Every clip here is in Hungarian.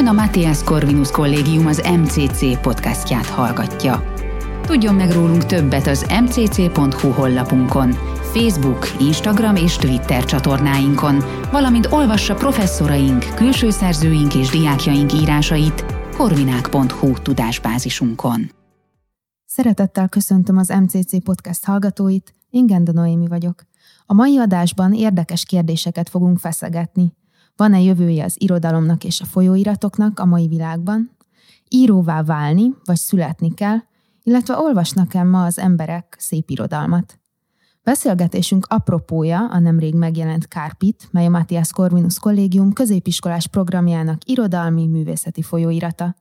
Ön a Matthias Corvinus Kollégium az MCC podcastját hallgatja. Tudjon meg rólunk többet az mcc.hu honlapunkon, Facebook, Instagram és Twitter csatornáinkon, valamint olvassa professzoraink, külső szerzőink és diákjaink írásait korvinák.hu tudásbázisunkon. Szeretettel köszöntöm az MCC podcast hallgatóit, én Noémi vagyok. A mai adásban érdekes kérdéseket fogunk feszegetni. Van-e jövője az irodalomnak és a folyóiratoknak a mai világban? Íróvá válni, vagy születni kell, illetve olvasnak-e ma az emberek szép irodalmat? Beszélgetésünk apropója a nemrég megjelent Kárpit, mely a Matthias Corvinus Kollégium középiskolás programjának irodalmi művészeti folyóirata.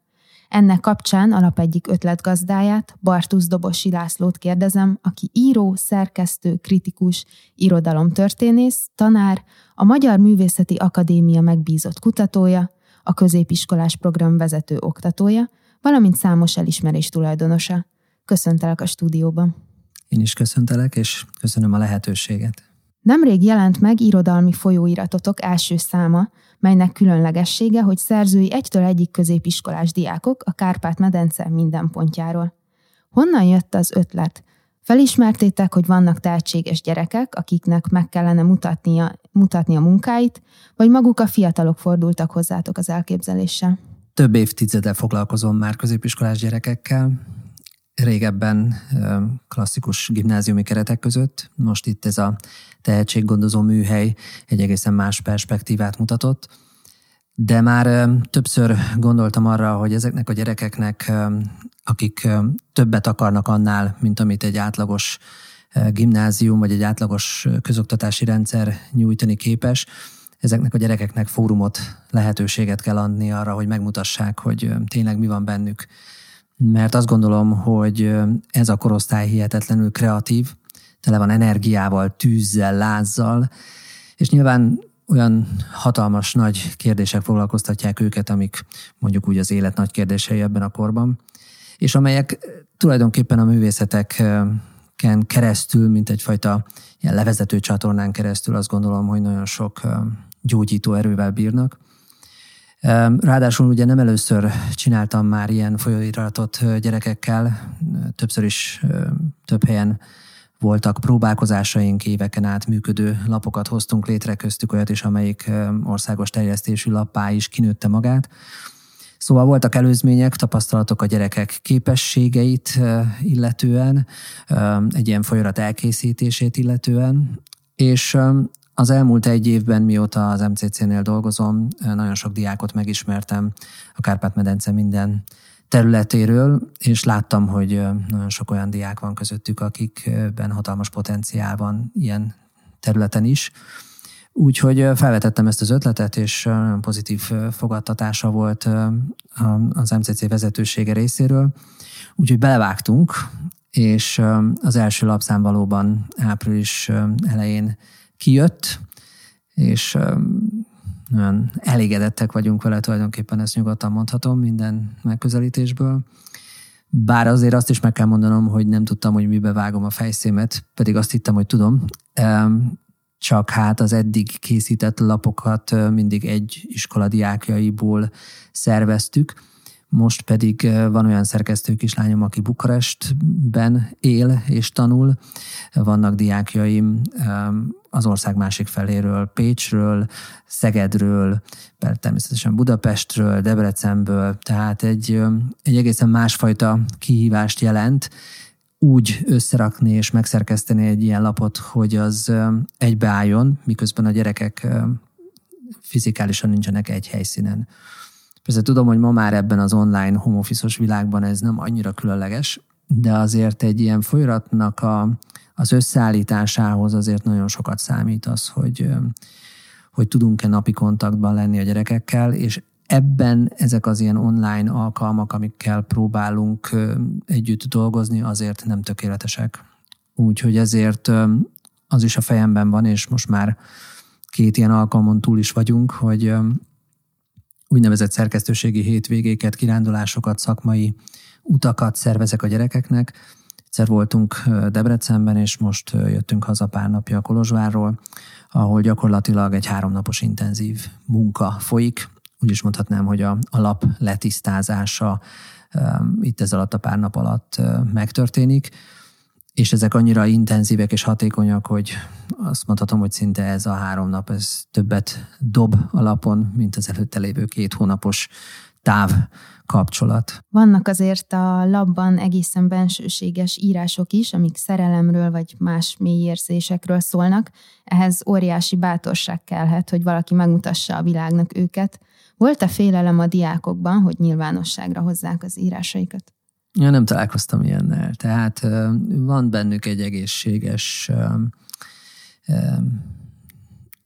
Ennek kapcsán a lap egyik ötletgazdáját, Bartusz Dobosi Lászlót kérdezem, aki író, szerkesztő, kritikus, irodalomtörténész, tanár, a Magyar Művészeti Akadémia megbízott kutatója, a középiskolás program vezető oktatója, valamint számos elismerés tulajdonosa. Köszöntelek a stúdióban. Én is köszöntelek, és köszönöm a lehetőséget. Nemrég jelent meg irodalmi folyóiratotok első száma, melynek különlegessége, hogy szerzői egytől egyik középiskolás diákok a Kárpát-medence minden pontjáról. Honnan jött az ötlet? Felismertétek, hogy vannak tehetséges gyerekek, akiknek meg kellene mutatnia, mutatni a munkáit, vagy maguk a fiatalok fordultak hozzátok az elképzeléssel? Több évtizede foglalkozom már középiskolás gyerekekkel, régebben klasszikus gimnáziumi keretek között. Most itt ez a tehetséggondozó műhely egy egészen más perspektívát mutatott. De már többször gondoltam arra, hogy ezeknek a gyerekeknek, akik többet akarnak annál, mint amit egy átlagos gimnázium vagy egy átlagos közoktatási rendszer nyújtani képes, ezeknek a gyerekeknek fórumot, lehetőséget kell adni arra, hogy megmutassák, hogy tényleg mi van bennük mert azt gondolom, hogy ez a korosztály hihetetlenül kreatív, tele van energiával, tűzzel, lázzal, és nyilván olyan hatalmas nagy kérdések foglalkoztatják őket, amik mondjuk úgy az élet nagy kérdései ebben a korban, és amelyek tulajdonképpen a művészeteken keresztül, mint egyfajta ilyen levezető csatornán keresztül azt gondolom, hogy nagyon sok gyógyító erővel bírnak. Ráadásul ugye nem először csináltam már ilyen folyóiratot gyerekekkel, többször is több helyen voltak próbálkozásaink, éveken át működő lapokat hoztunk létre, köztük olyat is, amelyik országos terjesztésű lappá is kinőtte magát. Szóval voltak előzmények, tapasztalatok a gyerekek képességeit illetően, egy ilyen folyamat elkészítését illetően, és az elmúlt egy évben, mióta az MCC-nél dolgozom, nagyon sok diákot megismertem a Kárpát-medence minden területéről, és láttam, hogy nagyon sok olyan diák van közöttük, akikben hatalmas potenciál van ilyen területen is. Úgyhogy felvetettem ezt az ötletet, és nagyon pozitív fogadtatása volt az MCC vezetősége részéről. Úgyhogy belevágtunk, és az első lapszám valóban április elején kijött, és nagyon elégedettek vagyunk vele, tulajdonképpen ezt nyugodtan mondhatom minden megközelítésből. Bár azért azt is meg kell mondanom, hogy nem tudtam, hogy mibe vágom a fejszémet, pedig azt hittem, hogy tudom. Csak hát az eddig készített lapokat mindig egy iskola diákjaiból szerveztük, most pedig van olyan szerkesztő kislányom, aki Bukarestben él és tanul. Vannak diákjaim az ország másik feléről, Pécsről, Szegedről, természetesen Budapestről, Debrecenből, tehát egy, egy egészen másfajta kihívást jelent, úgy összerakni és megszerkeszteni egy ilyen lapot, hogy az egybeálljon, miközben a gyerekek fizikálisan nincsenek egy helyszínen. Persze tudom, hogy ma már ebben az online office világban ez nem annyira különleges, de azért egy ilyen folyamatnak a, az összeállításához azért nagyon sokat számít az, hogy, hogy tudunk-e napi kontaktban lenni a gyerekekkel, és ebben ezek az ilyen online alkalmak, amikkel próbálunk együtt dolgozni, azért nem tökéletesek. Úgyhogy ezért az is a fejemben van, és most már két ilyen alkalmon túl is vagyunk, hogy úgynevezett szerkesztőségi hétvégéket, kirándulásokat, szakmai utakat szervezek a gyerekeknek. Egyszer voltunk Debrecenben, és most jöttünk haza pár napja a Kolozsvárról, ahol gyakorlatilag egy háromnapos intenzív munka folyik, úgy is mondhatnám, hogy a, a lap letisztázása itt ez alatt a pár nap alatt megtörténik, és ezek annyira intenzívek és hatékonyak, hogy azt mondhatom, hogy szinte ez a három nap, ez többet dob alapon, mint az előtte lévő két hónapos táv kapcsolat. Vannak azért a labban egészen bensőséges írások is, amik szerelemről vagy más mély érzésekről szólnak. Ehhez óriási bátorság kellhet, hogy valaki megmutassa a világnak őket. Volt-e félelem a diákokban, hogy nyilvánosságra hozzák az írásaikat? Ja, nem találkoztam ilyennel. Tehát van bennük egy egészséges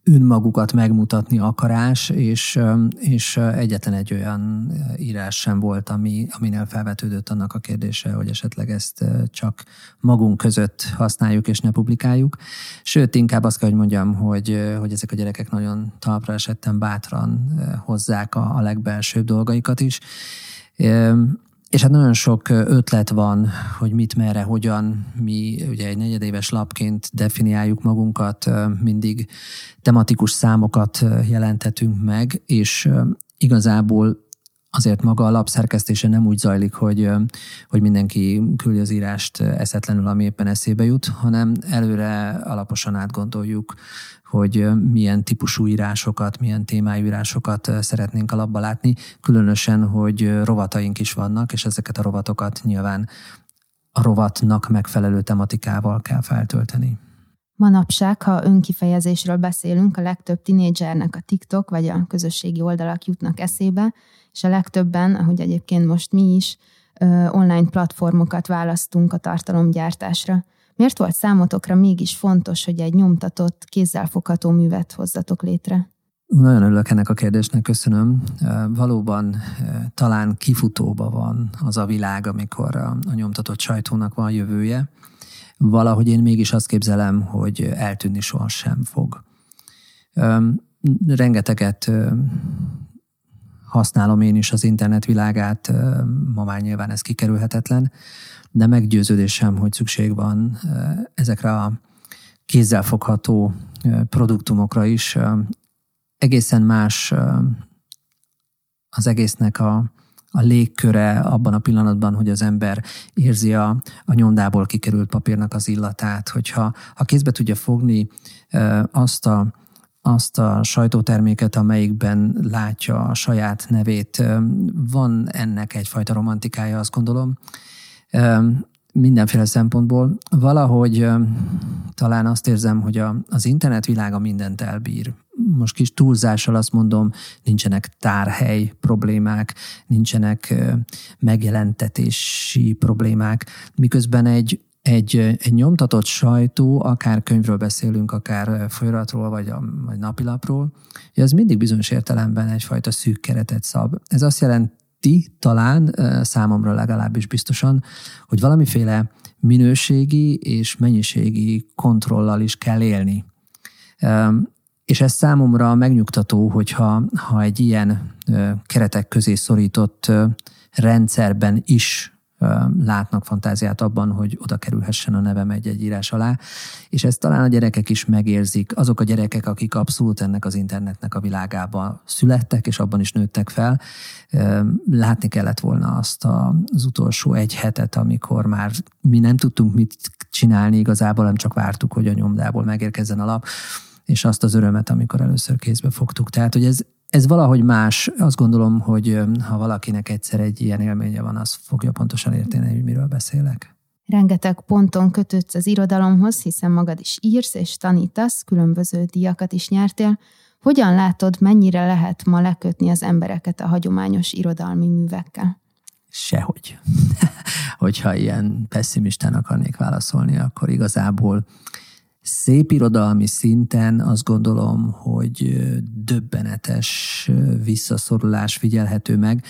önmagukat megmutatni akarás, és, és egyetlen egy olyan írás sem volt, ami, aminél felvetődött annak a kérdése, hogy esetleg ezt csak magunk között használjuk és ne publikáljuk. Sőt, inkább azt kell, hogy mondjam, hogy, hogy ezek a gyerekek nagyon talpra esetten bátran hozzák a, a legbelsőbb dolgaikat is. És hát nagyon sok ötlet van, hogy mit, merre, hogyan. Mi ugye egy negyedéves lapként definiáljuk magunkat, mindig tematikus számokat jelentetünk meg, és igazából azért maga a lap szerkesztése nem úgy zajlik, hogy, hogy mindenki küldi az írást eszetlenül, ami éppen eszébe jut, hanem előre alaposan átgondoljuk, hogy milyen típusú írásokat, milyen témájú írásokat szeretnénk alapba látni, különösen, hogy rovataink is vannak, és ezeket a rovatokat nyilván a rovatnak megfelelő tematikával kell feltölteni. Manapság, ha önkifejezésről beszélünk, a legtöbb tinédzsernek a TikTok vagy a közösségi oldalak jutnak eszébe, és a legtöbben, ahogy egyébként most mi is, online platformokat választunk a tartalomgyártásra. Miért volt számotokra mégis fontos, hogy egy nyomtatott, kézzelfogható művet hozzatok létre? Nagyon örülök ennek a kérdésnek, köszönöm. Valóban talán kifutóba van az a világ, amikor a, a nyomtatott sajtónak van jövője. Valahogy én mégis azt képzelem, hogy eltűnni sohasem fog. Rengeteget használom én is az internet világát, ma már nyilván ez kikerülhetetlen, de meggyőződésem, hogy szükség van ezekre a kézzelfogható produktumokra is. Egészen más az egésznek a, a légköre abban a pillanatban, hogy az ember érzi a, a nyomdából kikerült papírnak az illatát, hogyha ha kézbe tudja fogni azt a azt a sajtóterméket, amelyikben látja a saját nevét. Van ennek egyfajta romantikája, azt gondolom, mindenféle szempontból. Valahogy talán azt érzem, hogy a, az internet világa mindent elbír. Most kis túlzással azt mondom, nincsenek tárhely problémák, nincsenek megjelentetési problémák, miközben egy egy, egy nyomtatott sajtó, akár könyvről beszélünk, akár folyamatról, vagy, a, vagy napilapról, ez mindig bizonyos értelemben egyfajta szűk keretet szab. Ez azt jelenti talán számomra legalábbis biztosan, hogy valamiféle minőségi és mennyiségi kontrollal is kell élni. És ez számomra megnyugtató, hogyha ha egy ilyen keretek közé szorított rendszerben is látnak fantáziát abban, hogy oda kerülhessen a nevem egy-egy írás alá, és ezt talán a gyerekek is megérzik, azok a gyerekek, akik abszolút ennek az internetnek a világába születtek, és abban is nőttek fel. Látni kellett volna azt az utolsó egy hetet, amikor már mi nem tudtunk mit csinálni igazából, nem csak vártuk, hogy a nyomdából megérkezzen a lap, és azt az örömet, amikor először kézbe fogtuk. Tehát, hogy ez, ez valahogy más. Azt gondolom, hogy ha valakinek egyszer egy ilyen élménye van, az fogja pontosan érteni, hogy miről beszélek. Rengeteg ponton kötődsz az irodalomhoz, hiszen magad is írsz és tanítasz, különböző díjakat is nyertél. Hogyan látod, mennyire lehet ma lekötni az embereket a hagyományos irodalmi művekkel? Sehogy. Hogyha ilyen pessimistán akarnék válaszolni, akkor igazából Szép irodalmi szinten azt gondolom, hogy döbbenetes visszaszorulás figyelhető meg.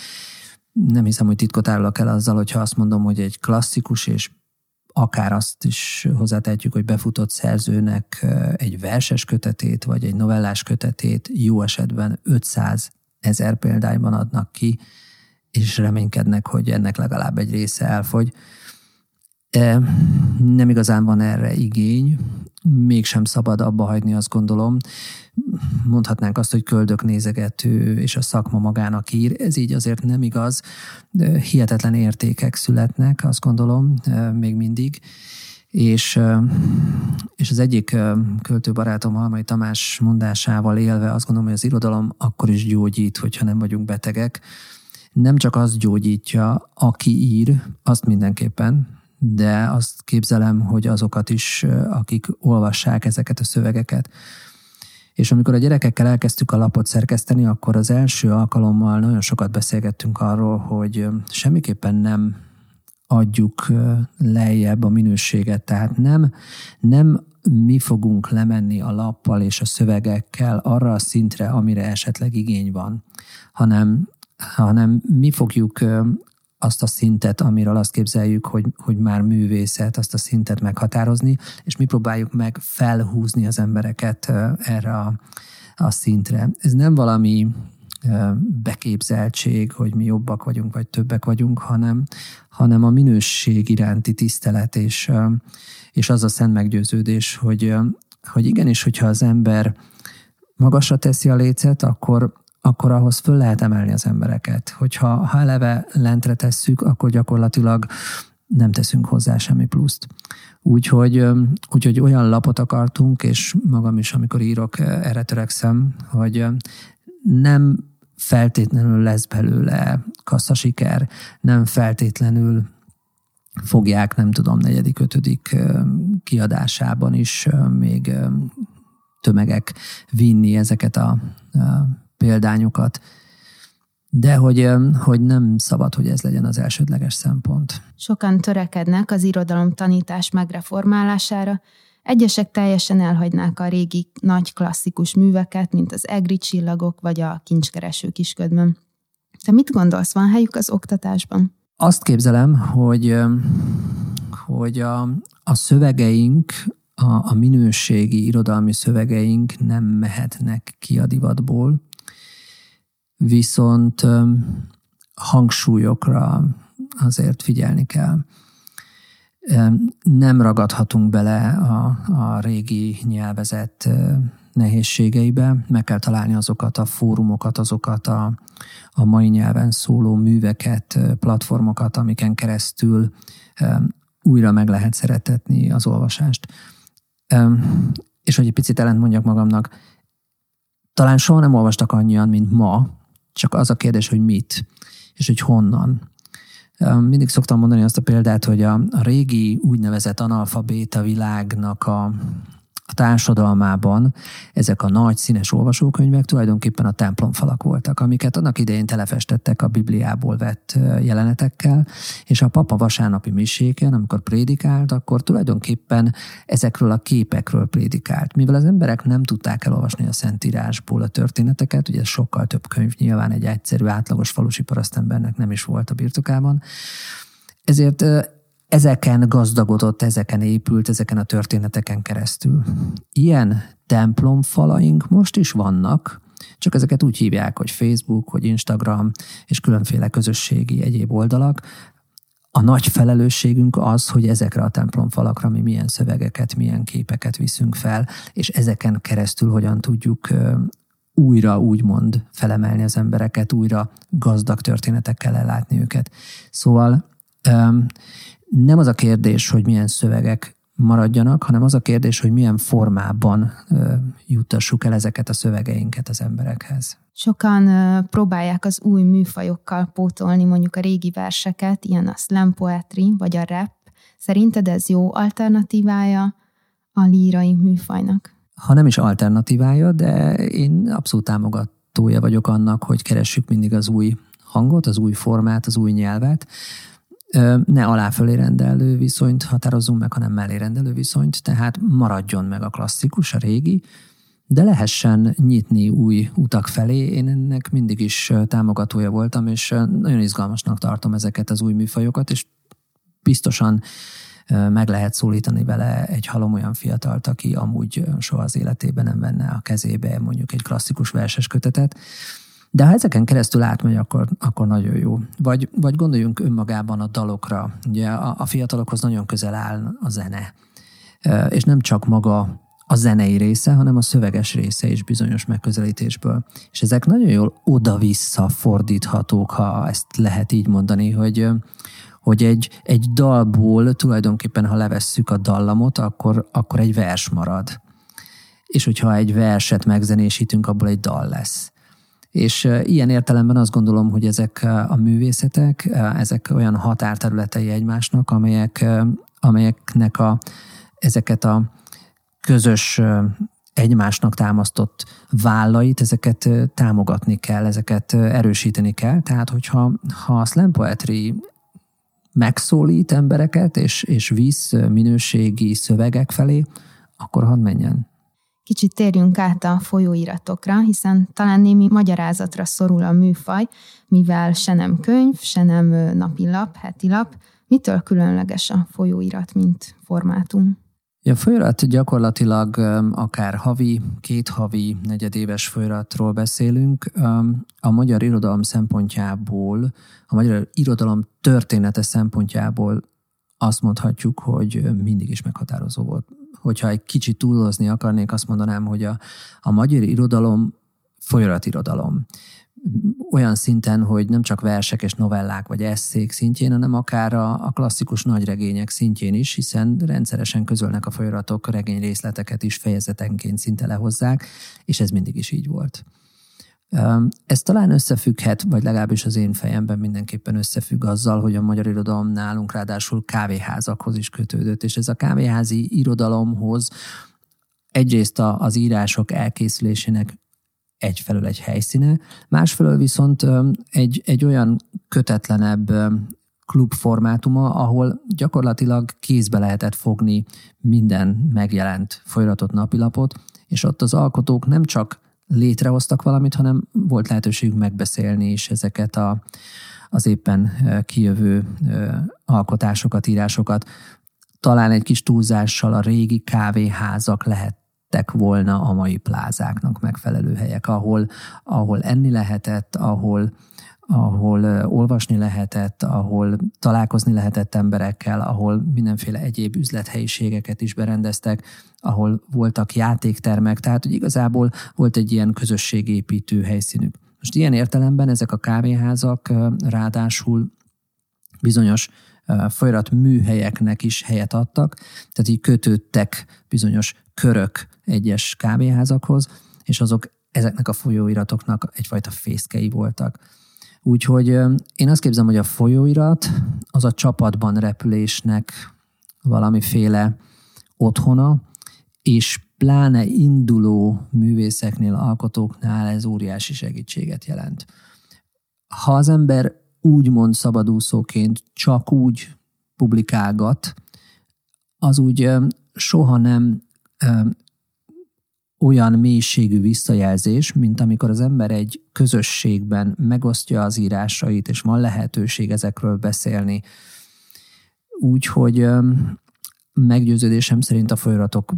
Nem hiszem, hogy titkot árulok el azzal, hogyha azt mondom, hogy egy klasszikus és akár azt is hozzátehetjük, hogy befutott szerzőnek egy verses kötetét, vagy egy novellás kötetét jó esetben 500 ezer példányban adnak ki, és reménykednek, hogy ennek legalább egy része elfogy. Nem igazán van erre igény, mégsem szabad abba hagyni, azt gondolom. Mondhatnánk azt, hogy köldök nézegető, és a szakma magának ír. Ez így azért nem igaz. Hihetetlen értékek születnek, azt gondolom, még mindig. És, és az egyik költőbarátom, Halmai Tamás mondásával élve azt gondolom, hogy az irodalom akkor is gyógyít, hogyha nem vagyunk betegek. Nem csak az gyógyítja, aki ír, azt mindenképpen, de azt képzelem, hogy azokat is, akik olvassák ezeket a szövegeket. És amikor a gyerekekkel elkezdtük a lapot szerkeszteni, akkor az első alkalommal nagyon sokat beszélgettünk arról, hogy semmiképpen nem adjuk lejjebb a minőséget. Tehát nem, nem mi fogunk lemenni a lappal és a szövegekkel arra a szintre, amire esetleg igény van, hanem, hanem mi fogjuk azt a szintet, amiről azt képzeljük, hogy, hogy már művészet, azt a szintet meghatározni, és mi próbáljuk meg felhúzni az embereket erre a, a szintre. Ez nem valami beképzeltség, hogy mi jobbak vagyunk, vagy többek vagyunk, hanem, hanem a minőség iránti tisztelet, és, és az a szent meggyőződés, hogy, hogy igenis, hogyha az ember magasra teszi a lécet, akkor, akkor ahhoz föl lehet emelni az embereket. Hogyha ha eleve lentre tesszük, akkor gyakorlatilag nem teszünk hozzá semmi pluszt. Úgyhogy, úgyhogy olyan lapot akartunk, és magam is, amikor írok, erre törekszem, hogy nem feltétlenül lesz belőle kasszasiker, nem feltétlenül fogják, nem tudom, negyedik, ötödik kiadásában is még tömegek vinni ezeket a példányokat, de hogy, hogy nem szabad, hogy ez legyen az elsődleges szempont. Sokan törekednek az irodalom tanítás megreformálására, Egyesek teljesen elhagynák a régi nagy klasszikus műveket, mint az egri csillagok vagy a kincskereső kisködmön. Te mit gondolsz, van helyük az oktatásban? Azt képzelem, hogy, hogy a, a szövegeink, a, a minőségi irodalmi szövegeink nem mehetnek ki a divatból, viszont hangsúlyokra azért figyelni kell nem ragadhatunk bele a, a régi nyelvezet nehézségeibe, meg kell találni azokat a fórumokat, azokat a, a mai nyelven szóló műveket, platformokat, amiken keresztül újra meg lehet szeretetni az olvasást. És hogy egy picit ellent mondjak magamnak, talán soha nem olvastak annyian, mint ma, csak az a kérdés, hogy mit, és hogy honnan. Mindig szoktam mondani azt a példát, hogy a, a régi úgynevezett analfabéta világnak a, a társadalmában ezek a nagy színes olvasókönyvek tulajdonképpen a templomfalak voltak, amiket annak idején telefestettek a Bibliából vett jelenetekkel, és a papa vasárnapi miséken, amikor prédikált, akkor tulajdonképpen ezekről a képekről prédikált. Mivel az emberek nem tudták elolvasni a Szentírásból a történeteket, ugye sokkal több könyv nyilván egy egyszerű, átlagos falusi parasztembernek nem is volt a birtokában, ezért ezeken gazdagodott, ezeken épült, ezeken a történeteken keresztül. Ilyen templomfalaink most is vannak, csak ezeket úgy hívják, hogy Facebook, hogy Instagram, és különféle közösségi egyéb oldalak. A nagy felelősségünk az, hogy ezekre a templomfalakra mi milyen szövegeket, milyen képeket viszünk fel, és ezeken keresztül hogyan tudjuk újra úgymond felemelni az embereket, újra gazdag történetekkel ellátni őket. Szóval nem az a kérdés, hogy milyen szövegek maradjanak, hanem az a kérdés, hogy milyen formában juttassuk el ezeket a szövegeinket az emberekhez. Sokan próbálják az új műfajokkal pótolni mondjuk a régi verseket, ilyen a slam poetry vagy a rap. Szerinted ez jó alternatívája a lírai műfajnak? Ha nem is alternatívája, de én abszolút támogatója vagyok annak, hogy keressük mindig az új hangot, az új formát, az új nyelvet ne aláfölé rendelő viszonyt határozzunk meg, hanem mellé rendelő viszonyt, tehát maradjon meg a klasszikus, a régi, de lehessen nyitni új utak felé. Én ennek mindig is támogatója voltam, és nagyon izgalmasnak tartom ezeket az új műfajokat, és biztosan meg lehet szólítani vele egy halom olyan fiatalt, aki amúgy soha az életében nem venne a kezébe mondjuk egy klasszikus verses kötetet. De ha ezeken keresztül átmegy, akkor, akkor nagyon jó. Vagy, vagy gondoljunk önmagában a dalokra. Ugye a, a fiatalokhoz nagyon közel áll a zene. és nem csak maga a zenei része, hanem a szöveges része is bizonyos megközelítésből. És ezek nagyon jól oda-vissza fordíthatók, ha ezt lehet így mondani, hogy, hogy egy, egy dalból tulajdonképpen, ha levesszük a dallamot, akkor, akkor egy vers marad. És hogyha egy verset megzenésítünk, abból egy dal lesz. És ilyen értelemben azt gondolom, hogy ezek a művészetek, ezek olyan határterületei egymásnak, amelyek, amelyeknek a, ezeket a közös egymásnak támasztott vállait, ezeket támogatni kell, ezeket erősíteni kell. Tehát, hogyha ha a slam poetry megszólít embereket, és, és visz minőségi szövegek felé, akkor hadd menjen. Kicsit térjünk át a folyóiratokra, hiszen talán némi magyarázatra szorul a műfaj, mivel se nem könyv, se nem napilap, hetilap. Mitől különleges a folyóirat, mint formátum? A folyarat gyakorlatilag akár havi, két havi, negyedéves folyaratról beszélünk. A magyar irodalom szempontjából, a magyar irodalom története szempontjából azt mondhatjuk, hogy mindig is meghatározó volt. Hogyha egy kicsit túlozni akarnék, azt mondanám, hogy a, a magyar irodalom folyaratirodalom olyan szinten, hogy nem csak versek és novellák vagy eszék szintjén, hanem akár a, a klasszikus nagyregények szintjén is, hiszen rendszeresen közölnek a folyaratok regény részleteket is fejezetenként szinte lehozzák, és ez mindig is így volt. Ez talán összefügghet, vagy legalábbis az én fejemben mindenképpen összefügg azzal, hogy a magyar irodalom nálunk ráadásul kávéházakhoz is kötődött, és ez a kávéházi irodalomhoz egyrészt az írások elkészülésének egyfelől egy helyszíne, másfelől viszont egy, egy olyan kötetlenebb klubformátuma, ahol gyakorlatilag kézbe lehetett fogni minden megjelent folyratot napilapot, és ott az alkotók nem csak létrehoztak valamit, hanem volt lehetőségük megbeszélni is ezeket a, az éppen kijövő alkotásokat, írásokat. Talán egy kis túlzással a régi kávéházak lehet volna a mai plázáknak megfelelő helyek, ahol, ahol enni lehetett, ahol, ahol olvasni lehetett, ahol találkozni lehetett emberekkel, ahol mindenféle egyéb üzlethelyiségeket is berendeztek, ahol voltak játéktermek, tehát hogy igazából volt egy ilyen közösségépítő helyszínük. Most ilyen értelemben ezek a kávéházak ráadásul bizonyos folyarat műhelyeknek is helyet adtak, tehát így kötődtek bizonyos körök egyes kávéházakhoz, és azok ezeknek a folyóiratoknak egyfajta fészkei voltak. Úgyhogy én azt képzem, hogy a folyóirat az a csapatban repülésnek valamiféle otthona, és pláne induló művészeknél, alkotóknál ez óriási segítséget jelent. Ha az ember úgymond szabadúszóként csak úgy publikálgat, az úgy soha nem olyan mélységű visszajelzés, mint amikor az ember egy közösségben megosztja az írásait, és van lehetőség ezekről beszélni. Úgyhogy meggyőződésem szerint a folyamatok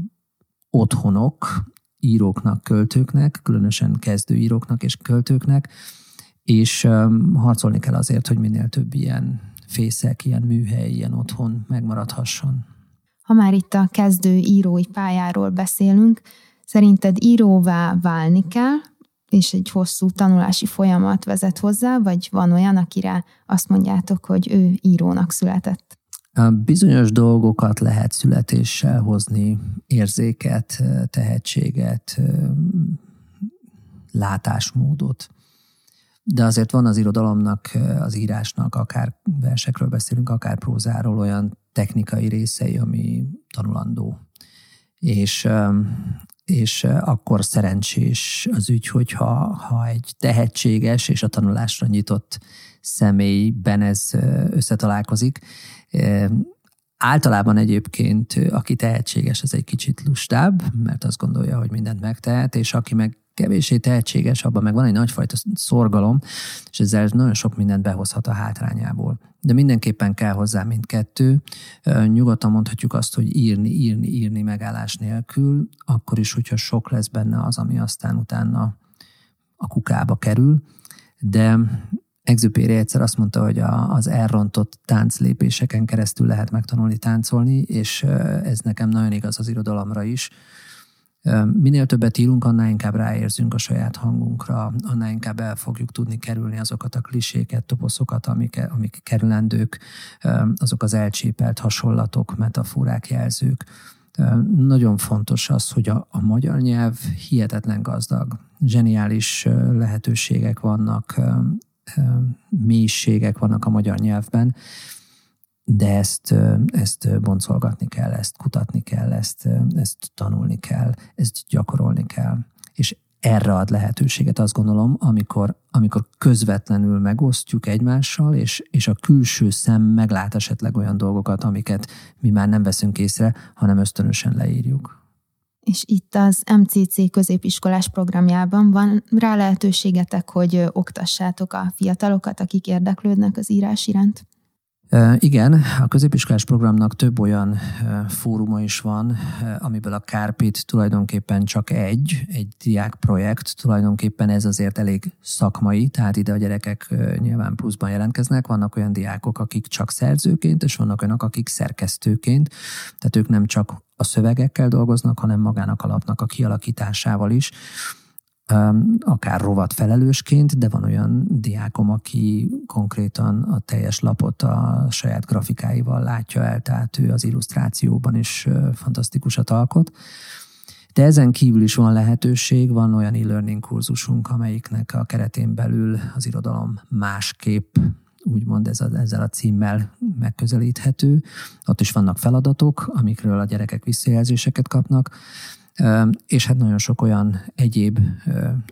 otthonok íróknak, költőknek, különösen kezdőíróknak és költőknek, és harcolni kell azért, hogy minél több ilyen fészek, ilyen műhely, ilyen otthon megmaradhasson. Ha már itt a kezdő írói pályáról beszélünk, Szerinted íróvá válni kell, és egy hosszú tanulási folyamat vezet hozzá, vagy van olyan, akire azt mondjátok, hogy ő írónak született? Bizonyos dolgokat lehet születéssel hozni, érzéket, tehetséget, látásmódot. De azért van az irodalomnak, az írásnak, akár versekről beszélünk, akár prózáról olyan technikai részei, ami tanulandó. És és akkor szerencsés az ügy, hogyha ha egy tehetséges és a tanulásra nyitott személyben ez összetalálkozik. Általában egyébként, aki tehetséges, az egy kicsit lustább, mert azt gondolja, hogy mindent megtehet, és aki meg kevésé tehetséges, abban meg van egy nagyfajta szorgalom, és ezzel nagyon sok mindent behozhat a hátrányából. De mindenképpen kell hozzá mindkettő. Nyugodtan mondhatjuk azt, hogy írni, írni, írni megállás nélkül, akkor is, hogyha sok lesz benne az, ami aztán utána a kukába kerül. De Exupéry egyszer azt mondta, hogy a, az elrontott tánclépéseken keresztül lehet megtanulni táncolni, és ez nekem nagyon igaz az irodalomra is. Minél többet írunk, annál inkább ráérzünk a saját hangunkra, annál inkább el fogjuk tudni kerülni azokat a kliséket, toposzokat, amik, amik kerülendők, azok az elcsépelt hasonlatok, metaforák, jelzők. Nagyon fontos az, hogy a, a magyar nyelv hihetetlen gazdag, zseniális lehetőségek vannak, mélységek vannak a magyar nyelvben, de ezt, ezt boncolgatni kell, ezt kutatni kell, ezt, ezt tanulni kell, ezt gyakorolni kell. És erre ad lehetőséget, azt gondolom, amikor, amikor közvetlenül megosztjuk egymással, és, és a külső szem meglát esetleg olyan dolgokat, amiket mi már nem veszünk észre, hanem ösztönösen leírjuk. És itt az MCC középiskolás programjában van rá lehetőségetek, hogy oktassátok a fiatalokat, akik érdeklődnek az írás iránt? Igen, a középiskolás programnak több olyan fóruma is van, amiből a Kárpit tulajdonképpen csak egy, egy diák projekt, tulajdonképpen ez azért elég szakmai, tehát ide a gyerekek nyilván pluszban jelentkeznek, vannak olyan diákok, akik csak szerzőként, és vannak olyanok, akik szerkesztőként, tehát ők nem csak a szövegekkel dolgoznak, hanem magának a lapnak a kialakításával is akár rovat felelősként, de van olyan diákom, aki konkrétan a teljes lapot a saját grafikáival látja el, tehát ő az illusztrációban is fantasztikusat alkot. De ezen kívül is van lehetőség, van olyan e-learning kurzusunk, amelyiknek a keretén belül az irodalom másképp úgymond ez a, ezzel a címmel megközelíthető. Ott is vannak feladatok, amikről a gyerekek visszajelzéseket kapnak, és hát nagyon sok olyan egyéb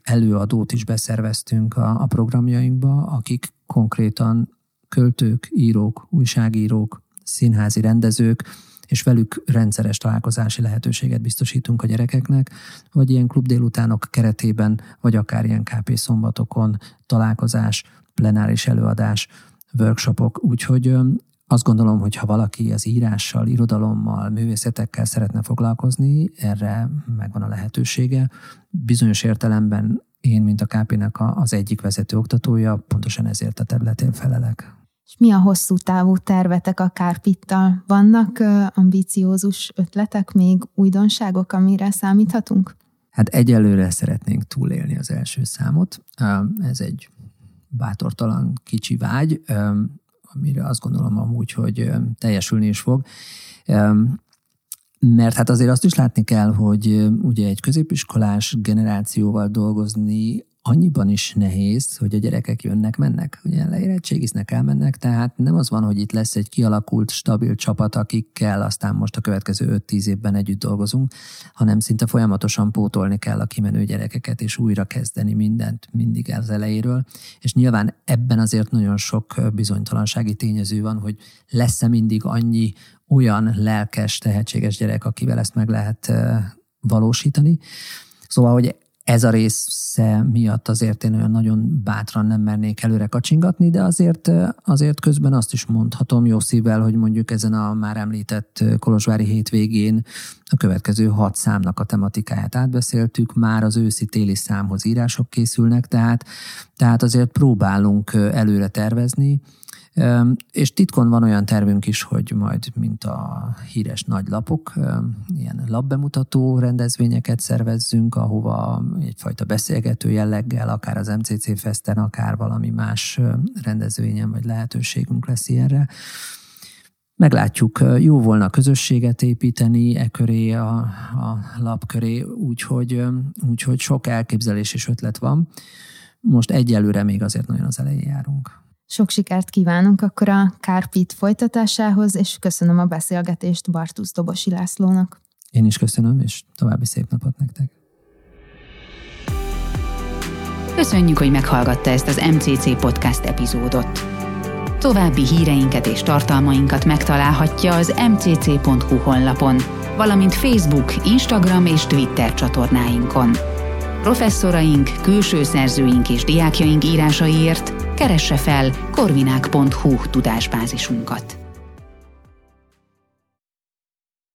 előadót is beszerveztünk a, a programjainkba, akik konkrétan költők, írók, újságírók, színházi rendezők, és velük rendszeres találkozási lehetőséget biztosítunk a gyerekeknek, vagy ilyen klub délutánok keretében, vagy akár ilyen KP szombatokon találkozás, plenáris előadás, workshopok, úgyhogy azt gondolom, hogy ha valaki az írással, irodalommal, művészetekkel szeretne foglalkozni, erre megvan a lehetősége. Bizonyos értelemben én, mint a KP-nek az egyik vezető oktatója, pontosan ezért a területén felelek. És mi a hosszú távú tervetek a Kárpittal? Vannak ambiciózus ötletek, még újdonságok, amire számíthatunk? Hát egyelőre szeretnénk túlélni az első számot. Ez egy bátortalan kicsi vágy amire azt gondolom amúgy, hogy teljesülni is fog. Mert hát azért azt is látni kell, hogy ugye egy középiskolás generációval dolgozni annyiban is nehéz, hogy a gyerekek jönnek, mennek, ugye leérettségiznek, elmennek, tehát nem az van, hogy itt lesz egy kialakult, stabil csapat, akikkel aztán most a következő 5-10 évben együtt dolgozunk, hanem szinte folyamatosan pótolni kell a kimenő gyerekeket, és újra kezdeni mindent mindig az elejéről. És nyilván ebben azért nagyon sok bizonytalansági tényező van, hogy lesz-e mindig annyi olyan lelkes, tehetséges gyerek, akivel ezt meg lehet valósítani. Szóval, hogy ez a része miatt azért én olyan nagyon bátran nem mernék előre kacsingatni, de azért, azért közben azt is mondhatom jó szívvel, hogy mondjuk ezen a már említett Kolozsvári hétvégén a következő hat számnak a tematikáját átbeszéltük, már az őszi-téli számhoz írások készülnek, tehát, tehát azért próbálunk előre tervezni, és titkon van olyan tervünk is, hogy majd, mint a híres nagy lapok, ilyen lapbemutató rendezvényeket szervezzünk, ahova egyfajta beszélgető jelleggel, akár az MCC Festen, akár valami más rendezvényen, vagy lehetőségünk lesz ilyenre. Meglátjuk, jó volna közösséget építeni e köré, a, a lap köré, úgyhogy, úgyhogy sok elképzelés és ötlet van. Most egyelőre még azért nagyon az elején járunk. Sok sikert kívánunk akkor a Kárpit folytatásához, és köszönöm a beszélgetést Bartusz Dobosi Lászlónak. Én is köszönöm, és további szép napot nektek. Köszönjük, hogy meghallgatta ezt az MCC podcast epizódot. További híreinket és tartalmainkat megtalálhatja az mcc.hu honlapon, valamint Facebook, Instagram és Twitter csatornáinkon. Professzoraink, külső szerzőink és diákjaink írásaiért keresse fel korvinák.hu tudásbázisunkat.